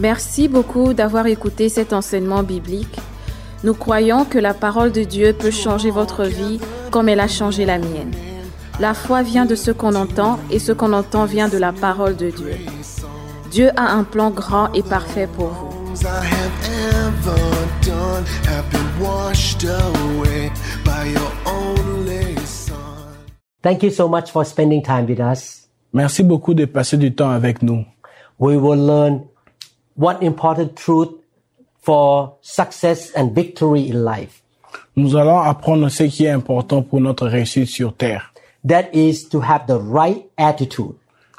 Merci beaucoup d'avoir écouté cet enseignement biblique. Nous croyons que la parole de Dieu peut changer votre vie comme elle a changé la mienne. La foi vient de ce qu'on entend et ce qu'on entend vient de la parole de Dieu. Dieu a un plan grand et parfait pour vous. I have ever done have been washed away by your only son. Thank you so much for spending time with us. Merci beaucoup de passer du temps avec nous. We will learn one important truth for success and victory in life. Nous allons apprendre ce qui est important pour notre réussite sur Terre. That is to have the right attitude.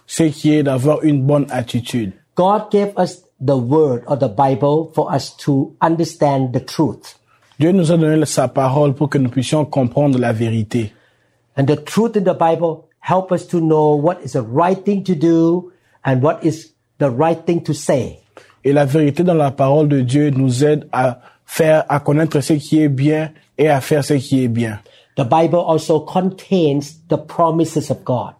Ce qui est d'avoir une bonne attitude. God gave us the word of the Bible for us to understand the truth. Dieu nous a donné sa parole pour que nous puissions comprendre la vérité. And the truth in the Bible help us to know what is the right thing to do and what is the right thing to say. Et la vérité dans la parole de Dieu nous aide à faire, à connaître ce qui est bien et à faire ce qui est bien. The Bible also contains the promises of God.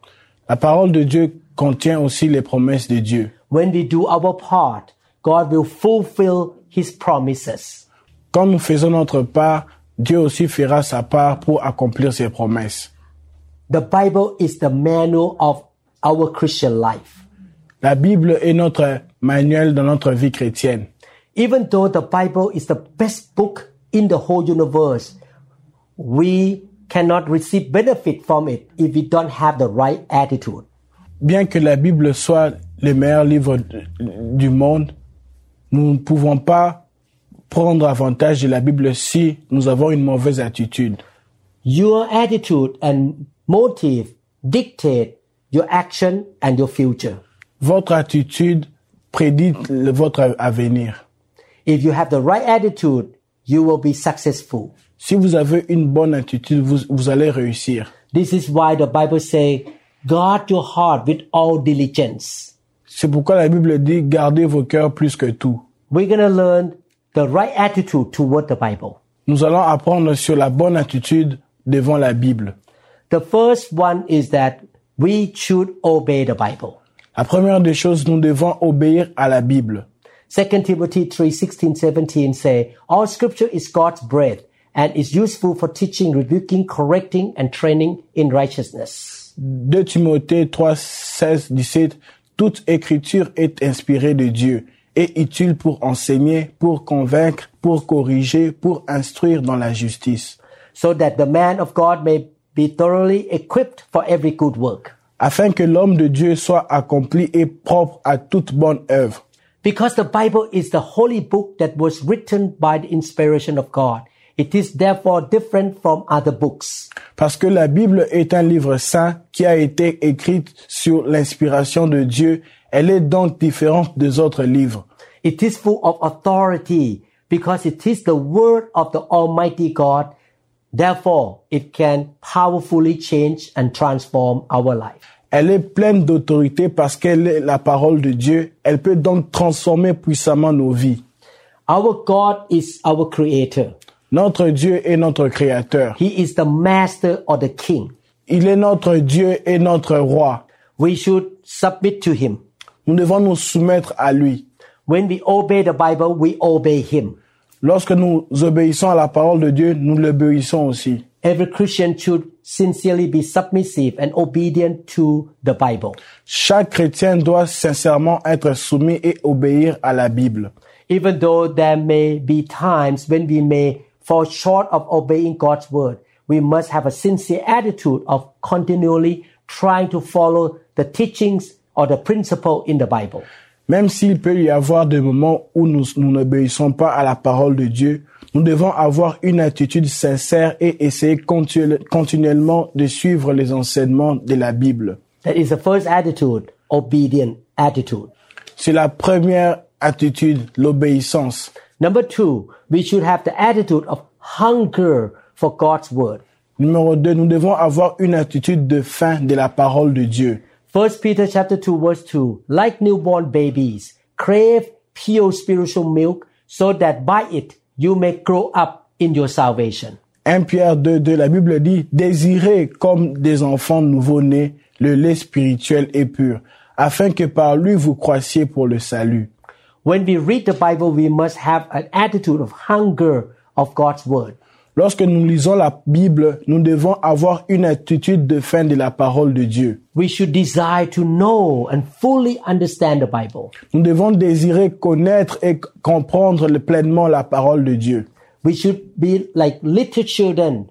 La parole de Dieu contient aussi les promesses de Dieu. When we do our part, God will fulfill his promises. Quand nous faisons notre part, Dieu aussi fera sa part pour accomplir ses promesses. The Bible is the manual of our Christian life. La Bible est notre manuel dans notre vie chrétienne. Even though the Bible is the best book in the whole universe, we cannot receive benefit from it if we don't have the right attitude. Bien que la Bible soit le meilleur livre du monde, nous ne pouvons pas prendre avantage de la Bible si nous avons une mauvaise attitude. Your attitude and motive dictate your action and your future. Votre attitude prédit le- votre avenir. If you have the right attitude, you will be successful. Si vous avez une bonne attitude, vous, vous allez réussir. This is why the Bible say, guard your heart with all diligence. C'est pourquoi la Bible dit gardez vos cœurs plus que tout. We're going to learn the right attitude toward the Bible. Nous allons apprendre sur la bonne attitude devant la Bible. The first one is that we should obey the Bible. La première des choses, nous devons obéir à la Bible. 2 Timothy 3, 16, 17 say, All scripture is God's breath and is useful for teaching, rebuking, correcting, and training in righteousness. 2 Timothée 3, 16, 17, toute écriture est inspirée de Dieu et utile pour enseigner, pour convaincre, pour corriger, pour instruire dans la justice, So that the man of God may be thoroughly equipped for every good work. Afin que l'homme de Dieu soit accompli et propre à toute bonne œuvre. Because the Bible is the holy book that was written by the inspiration of God. It is therefore different from other books. Parce que la Bible est un livre saint qui a été écrit sur l'inspiration de Dieu. Elle est donc différente des autres livres. It is full of authority because it is the word of the Almighty God. Therefore, it can powerfully change and transform our life. Elle est pleine d'autorité parce qu'elle est la parole de Dieu. Elle peut donc transformer puissamment nos vies. Our God is our creator. Notre Dieu est notre créateur. He is the master or the king. Il est notre Dieu et notre roi. We should submit to him. Nous devons nous soumettre à lui. When we obey the Bible, we obey him. Lorsque nous obéissons à la parole de Dieu, nous l'obéissons aussi. Every Christian should sincerely be submissive and obedient to the Bible. Chaque chrétien doit sincèrement être soumis et obéir à la Bible. Even though there may be times when we may fall short of obeying God's word, we must have a sincere attitude of continually trying to follow the teachings or the principle in the Bible. Même s'il peut y avoir des moments où nous, nous n'obéissons pas à la parole de Dieu, nous devons avoir une attitude sincère et essayer continu- continuellement de suivre les enseignements de la Bible. That is the first attitude, obedient attitude. C'est la première attitude, l'obéissance. Number two, we should have the attitude of hunger for God's word. Numéro 2, nous devons avoir une attitude de faim de la parole de Dieu. First Peter chapter 2 verse 2, like newborn babies, crave pure spiritual milk so that by it you may grow up in your salvation. 1 Pierre 2, 2, la Bible dit, désirez comme des enfants nouveau-nés le lait spirituel et pur, afin que par lui vous croissiez pour le salut. When we read the Bible, we must have an attitude of hunger of God's word. Lorsque nous lisons la Bible, nous devons avoir une attitude de faim de la parole de Dieu. We should desire to know and fully understand the Bible. Nous devons désirer connaître et comprendre le- pleinement la parole de Dieu. We should be like little children.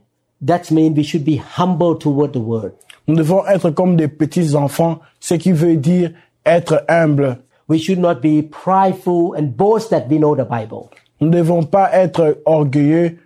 That means we should be humble toward the word. Nous devons être comme des petits enfants, ce qui veut dire être humble. We should not be prideful and boast that we know the Bible. Nous ne devons pas être orgueilleux.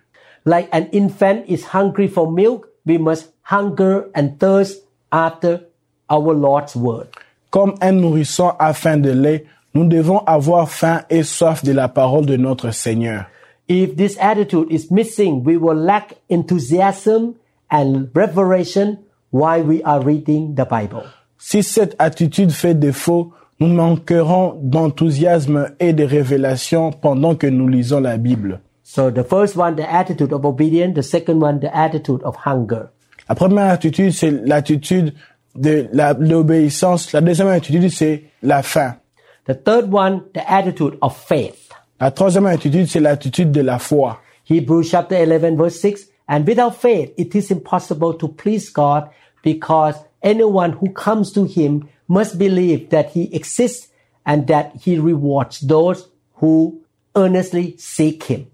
Like an infant is hungry for milk, we must hunger and thirst after our Lord's word. Comme un nourrisson a faim de lait, nous devons avoir faim et soif de la parole de notre Seigneur. If this attitude is missing, we will lack enthusiasm and revelation while we are reading the Bible. Si cette attitude fait défaut, nous manquerons d'enthousiasme et de révélation pendant que nous lisons la Bible. So the first one, the attitude of obedience. The second one, the attitude of hunger. La première attitude, c'est l'attitude de la- l'obéissance. La deuxième attitude, c'est la faim. The third one, the attitude of faith. La troisième attitude, c'est l'attitude de la foi. Hebrews chapter 11 verse 6. And without faith, it is impossible to please God because anyone who comes to him must believe that he exists and that he rewards those who earnestly seek him.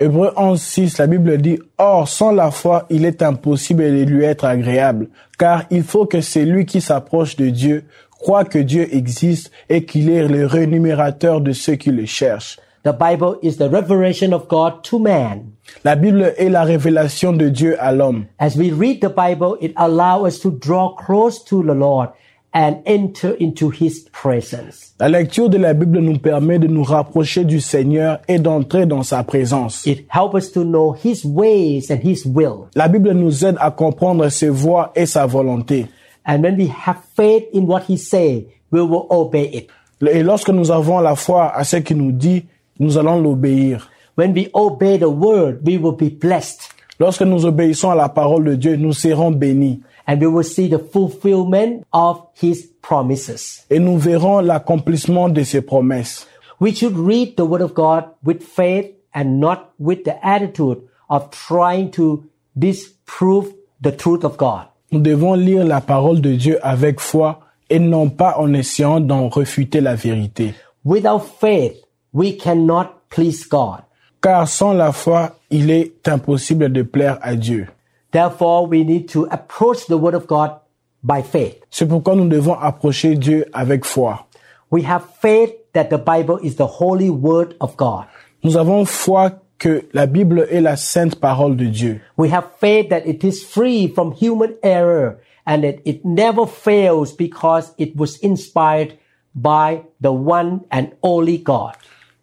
Hébreu 11, 6, la Bible dit, Or, sans la foi, il est impossible de lui être agréable, car il faut que celui qui s'approche de Dieu croit que Dieu existe et qu'il est le rémunérateur de ceux qui le cherchent. The Bible is the revelation of God to man. La Bible est la révélation de Dieu à l'homme. As we read the Bible, it allows us to draw close to the Lord and enter into his presence. La lecture de la Bible nous permet de nous rapprocher du Seigneur et d'entrer dans sa présence. It helps us to know his ways and his will. La Bible nous aide à comprendre ses voies et sa volonté. And when we have faith in what he say, we will obey it. Et lorsque nous avons la foi à ce qu'il nous dit, nous allons l'obéir. When we obey the word, we will be blessed Lorsque nous obéissons à la parole de Dieu, nous serons bénis. And we will see the fulfillment of his promises. et nous verrons l'accomplissement de ses promesses. We should read the word of God with faith and not with the attitude of trying to disprove the truth of God. Nous devons lire la parole de Dieu avec foi et non pas en essayant d'en refuter la vérité. Without faith, we cannot please God. Car sans la foi, il est impossible de plaire à Dieu. Therefore, we need to approach the word of God by faith. C'est pourquoi nous devons approcher Dieu avec foi. We have faith that the Bible is the holy word of God. Nous avons foi que la Bible est la sainte parole de Dieu. We have faith that it is free from human error and that it never fails because it was inspired by the one and only God.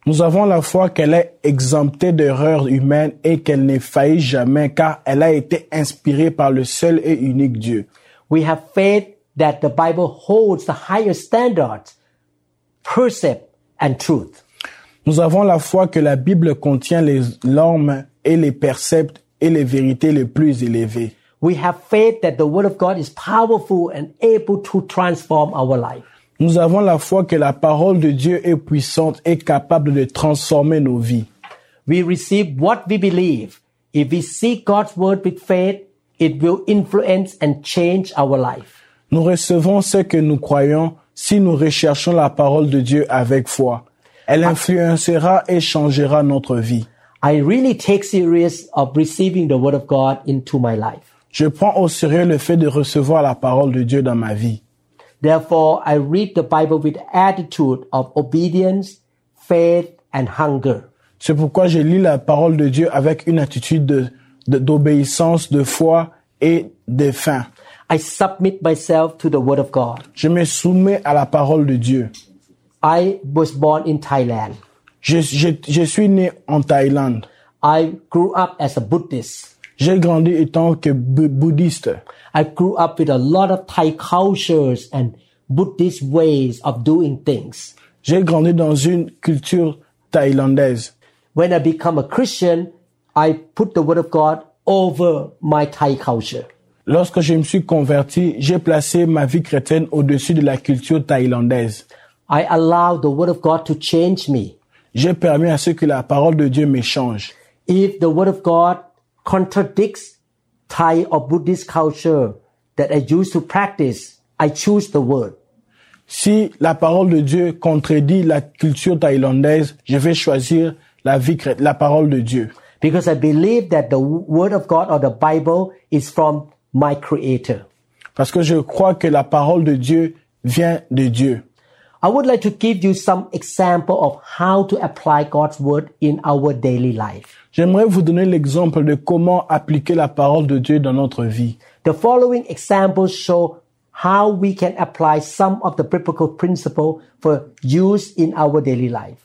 Nous avons la foi qu'elle est exemptée d'erreurs humaines et qu'elle ne faillit jamais car elle a été inspirée par le seul et unique Dieu. We have faith that the Bible holds the highest standards, precept, and truth. Nous avons la foi que la Bible contient les normes et les préceptes et les vérités les plus élevées. We have faith that the Word of God is powerful and able to transform our life. Nous avons la foi que la parole de Dieu est puissante et capable de transformer nos vies. We receive what we believe. If we seek God's Word with faith, it will influence and change our life. Nous recevons ce que nous croyons si nous recherchons la parole de Dieu avec foi. Elle influencera et changera notre vie. I really take serious of receiving the Word of God into my life. Je prends au sérieux le fait de recevoir la parole de Dieu dans ma vie. Therefore, I read the Bible with attitude of obedience, faith, and hunger. C'est pourquoi je lis la parole de Dieu avec une attitude de- de- d'obéissance, de, foi et de faim. I submit myself to the Word of God. Je me soumets à la parole de Dieu. I was born in Thailand. Je, je- je suis né en Thaïlande. I grew up as a Buddhist. J'ai grandi étant que bouddhiste. I grew up with a lot of Thai cultures and Buddhist ways of doing things. J'ai grandi dans une culture thaïlandaise. When I become a Christian, I put the Word of God over my Thai culture. Lorsque je me suis converti, j'ai placé ma vie chrétienne au-dessus de la culture thaïlandaise. I allow the Word of God to change me. J'ai permis à ce que la parole de Dieu m'échange. If the Word of God contradicts Thai or Buddhist culture that I used to practice, I choose the Word. Si la parole de Dieu contredit la culture thaïlandaise, je vais choisir la vie la parole de Dieu. Because I believe that the Word of God or the Bible is from my Creator. Parce que je crois que la parole de Dieu vient de Dieu. I would like to give you some example of how to apply God's Word in our daily life. J'aimerais vous donner l'exemple de comment appliquer la parole de Dieu dans notre vie. The following examples show how we can apply some of the biblical principle for use in our daily life.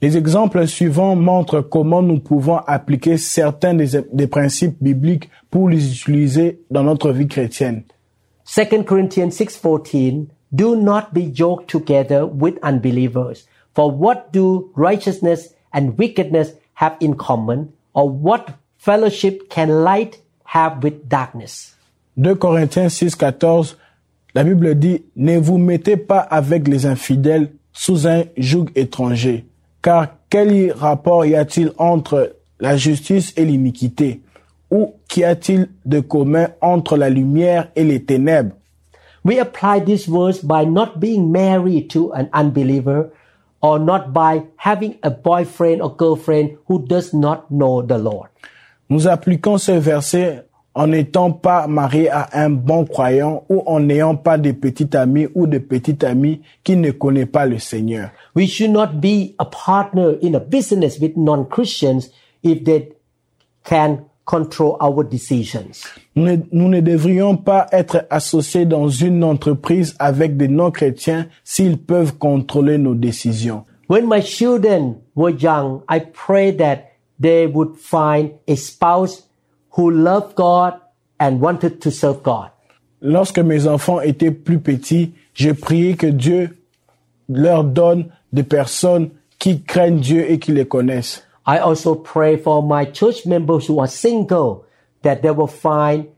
Les exemples suivants montrent comment nous pouvons appliquer certains des, des principes bibliques pour les utiliser dans notre vie chrétienne. 2 Corinthians 6:14 Do not be yoked together with unbelievers for what do righteousness and wickedness have in common or what fellowship can light have with darkness? 2 Corinthiens 6, 14, la Bible dit, ne vous mettez pas avec les infidèles sous un joug étranger, car quel rapport y a-t-il entre la justice et l'iniquité? Ou qu'y a-t-il de commun entre la lumière et les ténèbres? We apply this verse by not being married to an unbeliever or not by having a boyfriend or girlfriend who does not know the Lord. Nous appliquons ce verset en n'étant pas marié à un bon croyant ou en n'ayant pas de petits amis ou de petites amies qui ne connaissent pas le Seigneur. We should not be a partner in a business with non-Christians if they can control our decisions. Nous ne, nous ne devrions pas être associés dans une entreprise avec des non-chrétiens s'ils peuvent contrôler nos décisions. When my children were young, I prayed that they would find a spouse who loved God and wanted to serve God. Lorsque mes enfants étaient plus petits, j'ai prié que Dieu leur donne des personnes qui craignent Dieu et qui les connaissent. I also pray for my church members who are single that they will find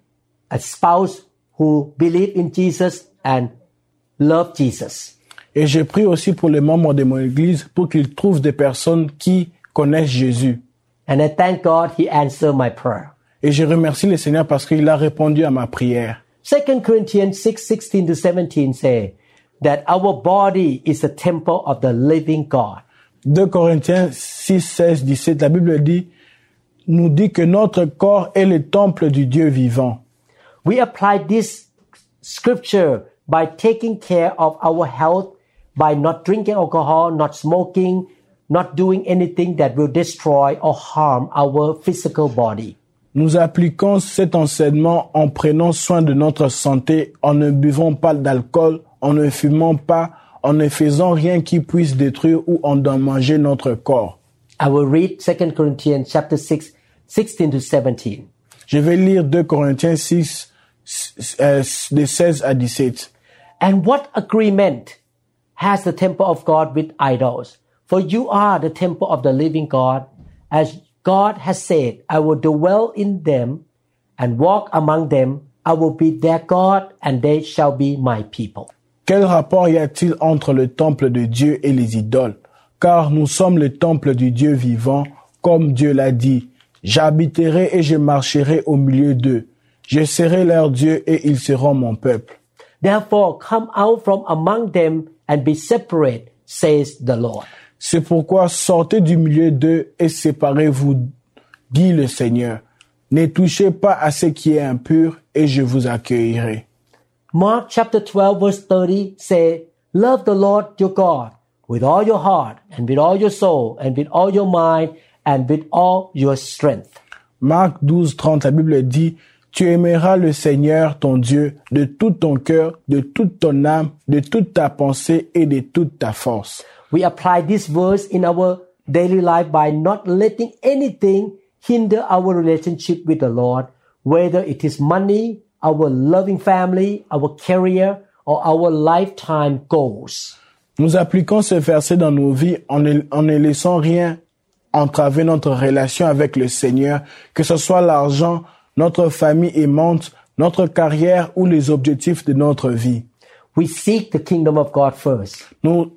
a spouse who believe in Jesus and love Jesus. Et j'ai prié aussi pour les membres de mon église pour qu'ils trouvent des personnes qui connaissent Jésus. And I thank God he answered my prayer. Et je remercie le Seigneur parce qu'il a répondu à ma prière. 2 Corinthians 6, 16 to 17 say that our body is a temple of the living God. 2 Corinthiens 6, 16, 17, la Bible dit, nous dit que notre corps est le temple du Dieu vivant. We apply this scripture by taking care of our health, by not drinking alcohol, not smoking, not doing anything that will destroy or harm our physical body. Nous appliquons cet enseignement en prenant soin de notre santé, en ne buvant pas d'alcool, en ne fumant pas, en ne faisant rien qui puisse détruire ou endommager notre corps. I will read 2 Corinthians chapter 6, 16 to 17. Je vais lire 2 Corinthiens 6, euh, de 16 à 17. And what agreement has the temple of God with idols? For you are the temple of the living God. As God has said, I will dwell in them and walk among them. I will be their God and they shall be my people. Quel rapport y a-t-il entre le temple de Dieu et les idoles? Car nous sommes le temple du Dieu vivant, comme Dieu l'a dit. J'habiterai et je marcherai au milieu d'eux. Je serai leur Dieu et ils seront mon peuple. Therefore, come out from among them and be separate, says the Lord. C'est pourquoi sortez du milieu d'eux et séparez-vous, dit le Seigneur. Ne touchez pas à ce qui est impur et je vous accueillerai. Mark chapter 12 verse 30 say, Love the Lord your God with all your heart and with all your soul and with all your mind and with all your strength. Marc 12, 30, la Bible dit, Tu aimeras le Seigneur ton Dieu de tout ton cœur, de toute ton âme, de toute ta pensée et de toute ta force. We apply this verse in our daily life by not letting anything hinder our relationship with the Lord, whether it is money, our loving family, our career, or our lifetime goals. Nous appliquons ce verset dans nos vies en ne laissant rien entraver notre relation avec le Seigneur, que ce soit l'argent, notre famille aimante, notre carrière ou les objectifs de notre vie. We seek the kingdom of God first. Nous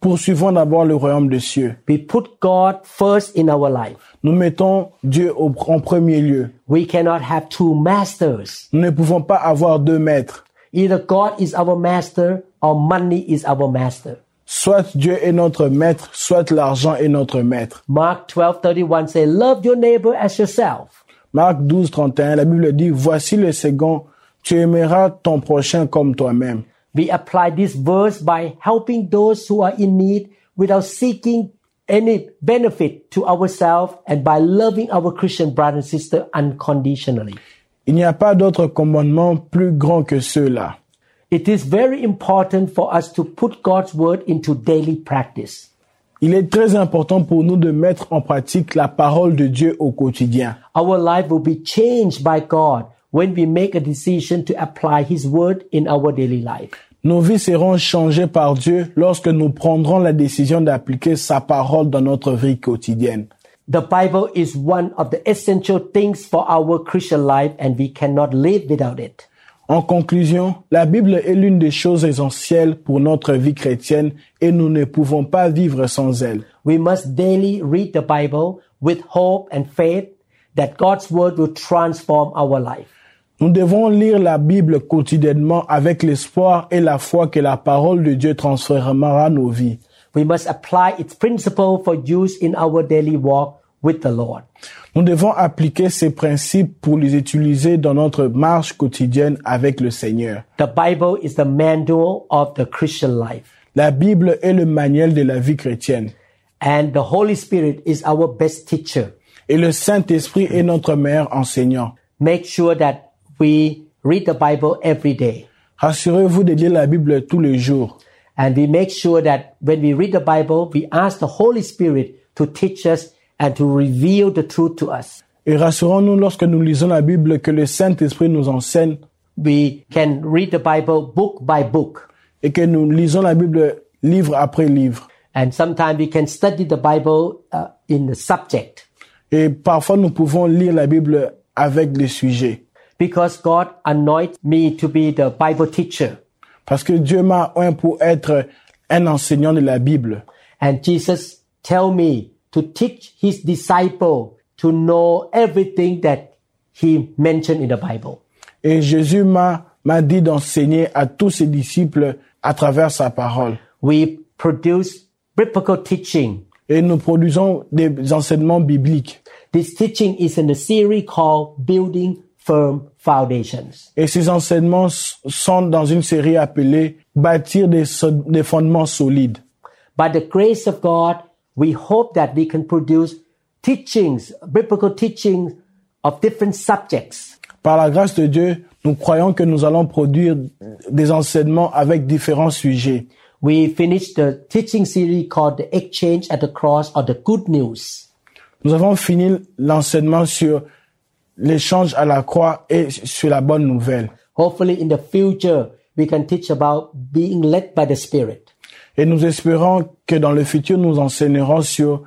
poursuivons d'abord le royaume des cieux. We put God first in our life. Nous mettons Dieu au- en premier lieu. We cannot have two masters. Nous ne pouvons pas avoir deux maîtres. Either God is our master or money is our master. Soit Dieu est notre maître, soit l'argent est notre maître. Mark 12:31 say, "Love your neighbor as yourself." Marc 12, 31, la Bible dit, voici le second, tu aimeras ton prochain comme toi-même. We apply this verse by helping those who are in need without seeking any benefit to ourselves and by loving our Christian brother and sister unconditionally. Il n'y a pas d'autre commandement plus grand que ceux-là. It is very important for us to put God's word into daily practice. Il est très important pour nous de mettre en pratique la parole de Dieu au quotidien. Our life will be changed by God when we make a decision to apply His word in our daily life. Nos vies seront changées par Dieu lorsque nous prendrons la décision d'appliquer sa parole dans notre vie quotidienne. The Bible is one of the essential things for our Christian life and we cannot live without it. En conclusion, la Bible est l'une des choses essentielles pour notre vie chrétienne et nous ne pouvons pas vivre sans elle. We must daily read the Bible with hope and faith that God's word will transform our life. Nous devons lire la Bible quotidiennement avec l'espoir et la foi que la parole de Dieu transformera nos vies. We must apply its principle for use in our daily walk with the Lord. Nous devons appliquer ces principes pour les utiliser dans notre marche quotidienne avec le Seigneur. The Bible is the manual of the Christian life. La Bible est le manuel de la vie chrétienne And the Holy Spirit is our best teacher. et le Saint-Esprit est notre meilleur enseignant. Make sure that we read the Bible every day. Rassurez-vous de lire la Bible tous les jours And we make sure that when we read the Bible, we ask the Holy Spirit to teach us and to reveal the truth to us. et rassurons-nous lorsque nous lisons la Bible que le Saint-Esprit nous enseigne We can read the Bible book by book. et que nous lisons la Bible livre après livre. And sometimes we can study the Bible uh, in the subject Et parfois nous pouvons lire la Bible avec les sujets. Because God anointed me to be the Bible teacher. Parce que Dieu m'a un pour être un enseignant de la Bible. And Jesus tell me to teach his disciple to know everything that he mentioned in the Bible. Et Jésus m'a, m'a dit d'enseigner à tous ses disciples à travers sa parole. We produce biblical teaching. Et nous produisons des enseignements bibliques. This teaching is in a series called Building Firm Foundations. Et ces enseignements sont dans une série appelée Bâtir des, so- des fondements solides. By the grace of God, we hope that we can produce teachings, biblical teachings of different subjects. Par la grâce de Dieu, nous croyons que nous allons produire des enseignements avec différents sujets. We finished the teaching series called The Exchange at the Cross or the Good News. Nous avons fini l'enseignement sur l'échange à la croix et sur la bonne nouvelle. Hopefully in the future, we can teach about being led by the Spirit. Et nous espérons que dans le futur, nous enseignerons sur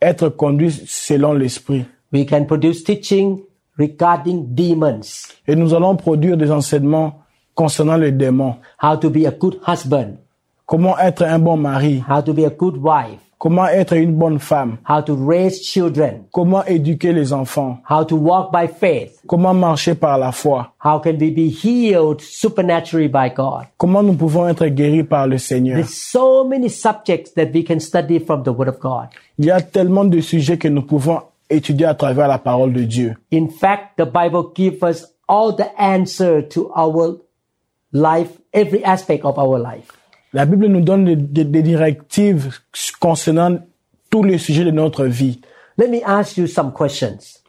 être conduit selon l'esprit. We can produce teaching regarding demons, Et nous allons produire des enseignements concernant les démons. how to be a good husband, Comment être un bon mari. how to be a good wife, Comment être une bonne femme? how to raise children, Comment éduquer les enfants? how to walk by faith, Comment marcher par la foi? how can we be healed supernaturally by God? Comment nous pouvons être guéris par le Seigneur? There's so many subjects that we can study from the Word of God. Il y a tellement de sujets que nous pouvons étudier à travers la parole de Dieu. In fact, the Bible gives us all the answer to our life, every aspect of our life. La Bible nous donne des, des- des directives concernant tous les sujets de notre vie. Let me ask you some questions.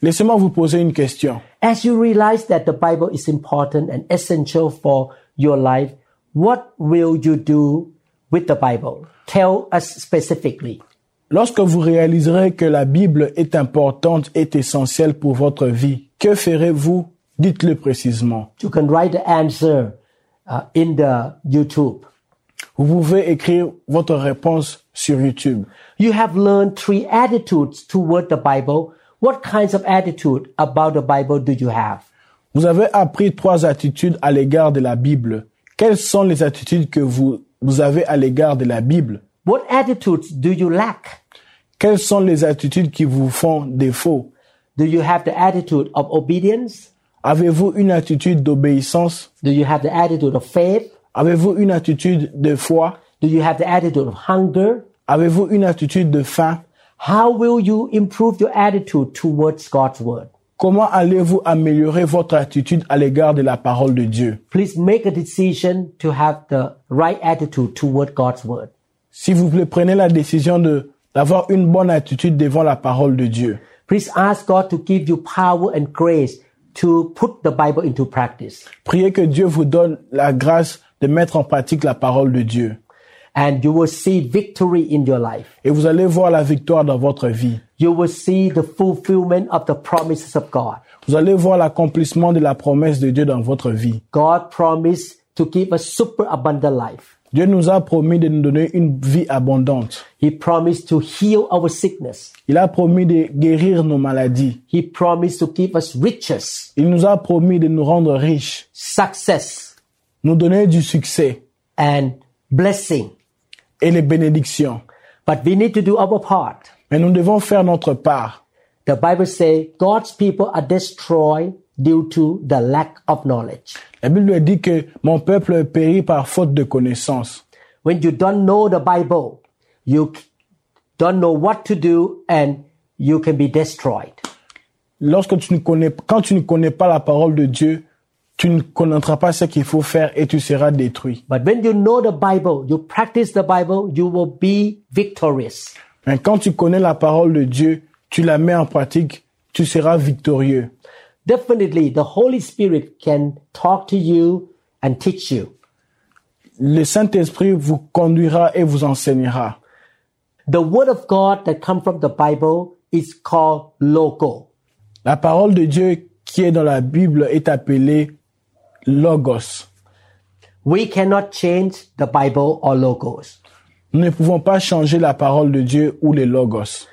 Laissez-moi vous poser une question. As you realize that the Bible is important and essential for your life, what will you do with the Bible? Tell us specifically. Lorsque vous réaliserez que la Bible est importante et essentielle pour votre vie, que ferez-vous? Dites-le précisément. You can write the answer uh, in the YouTube. Vous pouvez écrire votre réponse sur YouTube. You have learned three attitudes toward the Bible. What kinds of attitude about the Bible do you have? Vous avez appris trois attitudes à l'égard de la Bible. Quelles sont les attitudes que vous, vous avez à l'égard de la Bible? What attitudes do you lack? Quelles sont les attitudes qui vous font défaut? Do you have the attitude of obedience? Avez-vous une attitude d'obéissance? Do you have the attitude of faith? Avez-vous une attitude de foi? Do you have the attitude of hunger? Avez-vous une attitude de faim? How will you improve your attitude towards God's word? Comment allez-vous améliorer votre attitude à l'égard de la parole de Dieu? Please make a decision to have the right attitude toward God's word. S'il vous plaît, prenez la décision de d'avoir une bonne attitude devant la parole de Dieu. Please ask God to give you power and grace to put the Bible into practice. Priez que Dieu vous donne la grâce de mettre en pratique la parole de Dieu. And you will see victory in your life. Et vous allez voir la victoire dans votre vie. You will see the fulfillment of the promises of God. Vous allez voir l'accomplissement de la promesse de Dieu dans votre vie. God promised to give us super abundant life. Dieu nous a promis de nous donner une vie abondante. He promised to heal our sickness. Il a promis de guérir nos maladies. He promised to give us riches, Il nous a promis de nous rendre riches, success, nous donner du succès and blessing. et les bénédictions. But we need to do our part. Mais nous devons faire notre part. The Bible says God's people are destroyed due to the lack of knowledge. La Bible dit que mon peuple périt par faute de connaissance. When you don't know the Bible, you don't know what to do and you can be destroyed. Lorsque tu ne connais, quand tu ne connais pas la parole de Dieu, tu ne connaîtras pas ce qu'il faut faire et tu seras détruit. But when you know the Bible, you practice the Bible, you will be victorious. Mais quand tu connais la parole de Dieu, tu la mets en pratique, tu seras victorieux. Definitely, the Holy Spirit can talk to you and teach you. Le Saint-Esprit vous conduira et vous enseignera. The Word of God that comes from the Bible is called logo. La parole de Dieu qui est dans la Bible est appelée Logos. We cannot change the Bible or logos. Nous ne pouvons pas changer la parole de Dieu ou les Logos.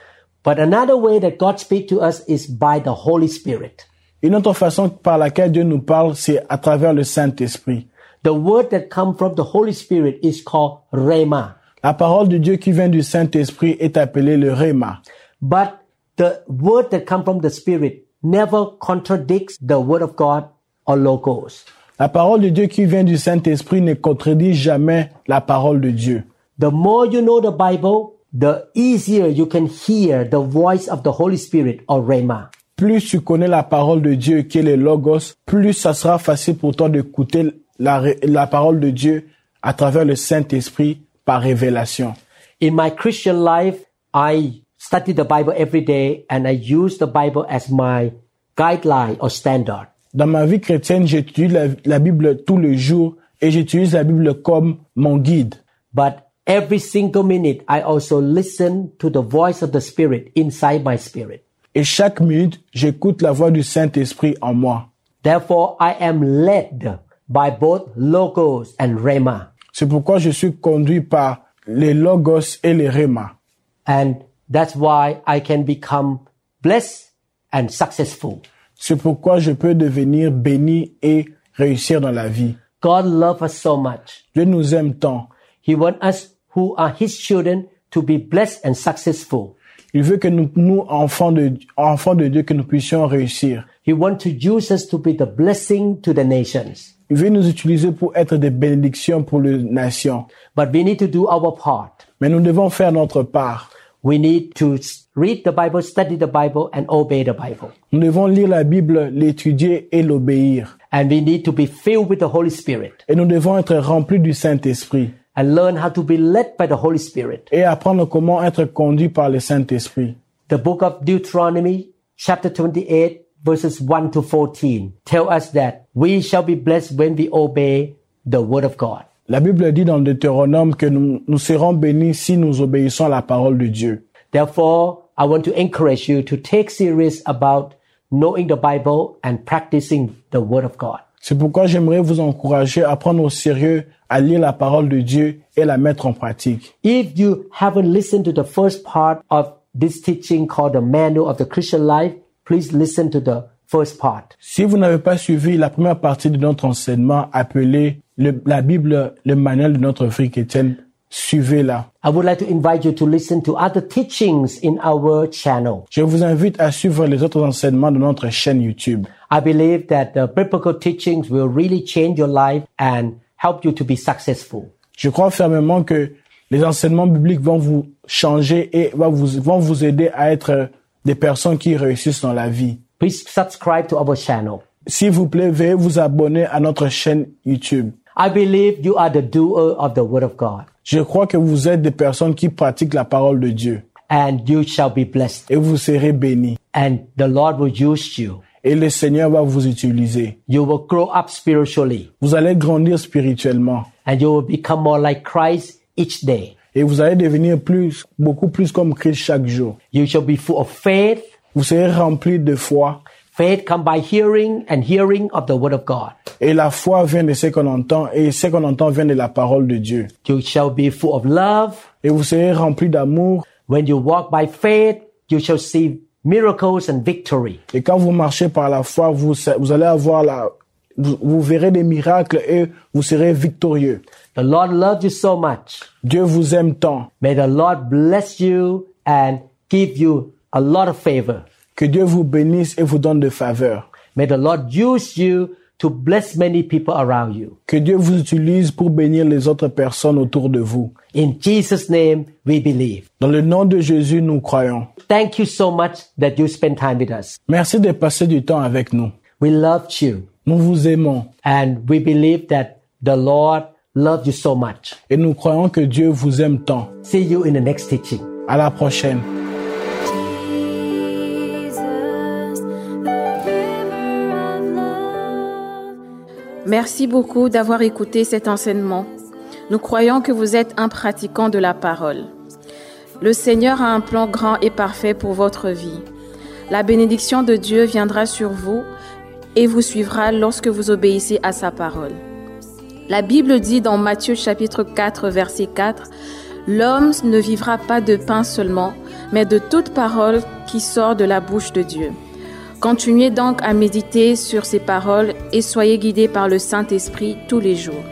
But another way that God speaks to us is by the Holy Spirit. Une autre façon par laquelle Dieu nous parle, c'est à travers le Saint-Esprit. The word that comes from the Holy Spirit is called Rhema. La parole de Dieu qui vient du Saint-Esprit est appelée le Réma. But the word that comes from the Spirit never contradicts the word of God or logos. La parole de Dieu qui vient du Saint-Esprit ne contredit jamais la parole de Dieu. The more you know the Bible, the easier you can hear the voice of the Holy Spirit or Rhema. Plus tu connais la parole de Dieu qui est le Logos, plus ça sera facile pour toi d'écouter la, la parole de Dieu à travers le Saint-Esprit par révélation. In my Christian life, I study the Bible every day and I use the Bible as my guideline or standard. Dans ma vie chrétienne, j'étudie la, la Bible tous les jours et j'utilise la Bible comme mon guide. But every single minute, I also listen to the voice of the Spirit inside my spirit. Et chaque minute, j'écoute la voix du Saint-Esprit en moi. Therefore, I am led by both logos and rhema. C'est pourquoi je suis conduit par les Logos et les Réma. And that's why I can become blessed and successful. C'est pourquoi je peux devenir béni et réussir dans la vie. God loves us so much. Dieu nous aime tant. He wants us who are His children to be blessed and successful. Il veut que nous, nous enfants de, enfants de Dieu, que nous puissions réussir. He wants to use us to be the blessing to the nations. Il veut nous utiliser pour être des bénédictions pour les nations. But we need to do our part. Mais nous devons faire notre part. We need to read the Bible, study the Bible, and obey the Bible. Nous devons lire la Bible, l'étudier et l'obéir. And we need to be filled with the Holy Spirit Et nous devons être remplis du Saint-Esprit and learn how to be led by the Holy Spirit. et apprendre comment être conduit par le Saint-Esprit. The book of Deuteronomy, chapter 28, verses 1 to 14, tell us that we shall be blessed when we obey the word of God. La Bible dit dans Deutéronome que nous, nous serons bénis si nous obéissons à la parole de Dieu. Therefore, I want to encourage you to take serious about knowing the Bible and practicing the word of God. C'est pourquoi j'aimerais vous encourager à prendre au sérieux, à lire la parole de Dieu et la mettre en pratique. If you haven't listened to the first part of this teaching called the manual of the Christian life, please listen to the first part. Si vous n'avez pas suivi la première partie de notre enseignement appelé le- la Bible, le manuel de notre vie chrétienne, suivez-la. I would like to invite you to listen to other teachings in our channel. Je vous invite à suivre les autres enseignements de notre chaîne YouTube. I believe that the biblical teachings will really change your life and help you to be successful. Je crois fermement que les enseignements bibliques vont vous changer et vont vous, vont vous aider à être des personnes qui réussissent dans la vie. Please subscribe to our channel. S'il vous plaît, veuillez vous abonner à notre chaîne YouTube. I believe you are the doer of the word of God Je crois que vous êtes des personnes qui pratiquent la parole de Dieu and you shall be blessed et vous serez bénis. and the Lord will use you. Et le Seigneur va vous utiliser. You will grow up spiritually Vous allez grandir spirituellement and you will become more like Christ each day. et vous allez devenir plus, beaucoup plus comme Christ chaque jour. You shall be full of faith. Vous serez rempli de foi Faith comes by hearing and hearing of the word of God. et la foi vient de ce qu'on entend et ce qu'on entend vient de la parole de Dieu. You shall be full of love. Et vous serez rempli d'amour When you walk by faith, you shall see miracles and victory. et quand vous marchez par la foi, vous, vous allez avoir la, vous, vous verrez des miracles et vous serez victorieux. The Lord loves you so much. Dieu vous aime tant. May the Lord bless you and give you a lot of favor. Que Dieu vous bénisse et vous donne de faveur. May the Lord use you to bless many people around you. Que Dieu vous utilise pour bénir les autres personnes autour de vous. In Jesus' name, we believe. Dans le nom de Jésus, nous croyons. Thank you so much that you spend time with us. Merci de passer du temps avec nous. We loved you Nous vous aimons and we believe that the Lord loved you so much. et nous croyons que Dieu vous aime tant. See you in the next teaching. À la prochaine. Merci beaucoup d'avoir écouté cet enseignement. Nous croyons que vous êtes un pratiquant de la parole. Le Seigneur a un plan grand et parfait pour votre vie. La bénédiction de Dieu viendra sur vous et vous suivra lorsque vous obéissez à sa parole. La Bible dit dans Matthieu chapitre 4 verset 4, L'homme ne vivra pas de pain seulement, mais de toute parole qui sort de la bouche de Dieu. Continuez donc à méditer sur ces paroles et soyez guidés par le Saint-Esprit tous les jours.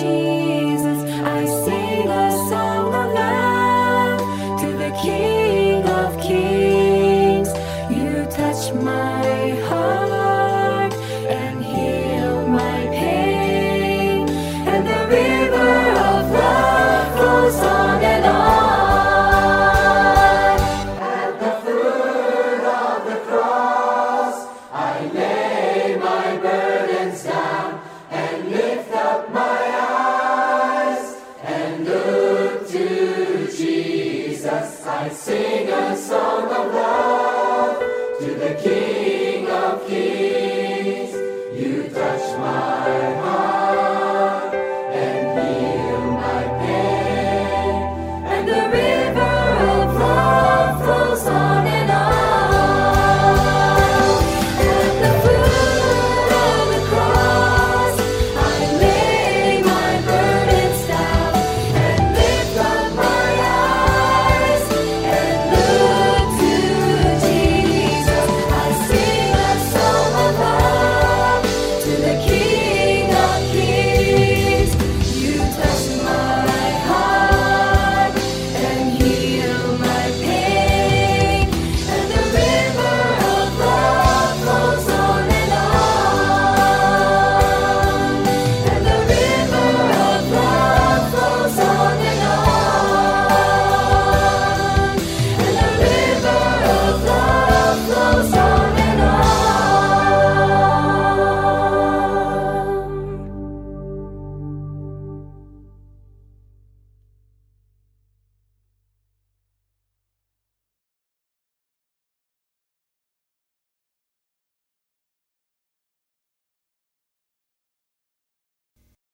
Jesus.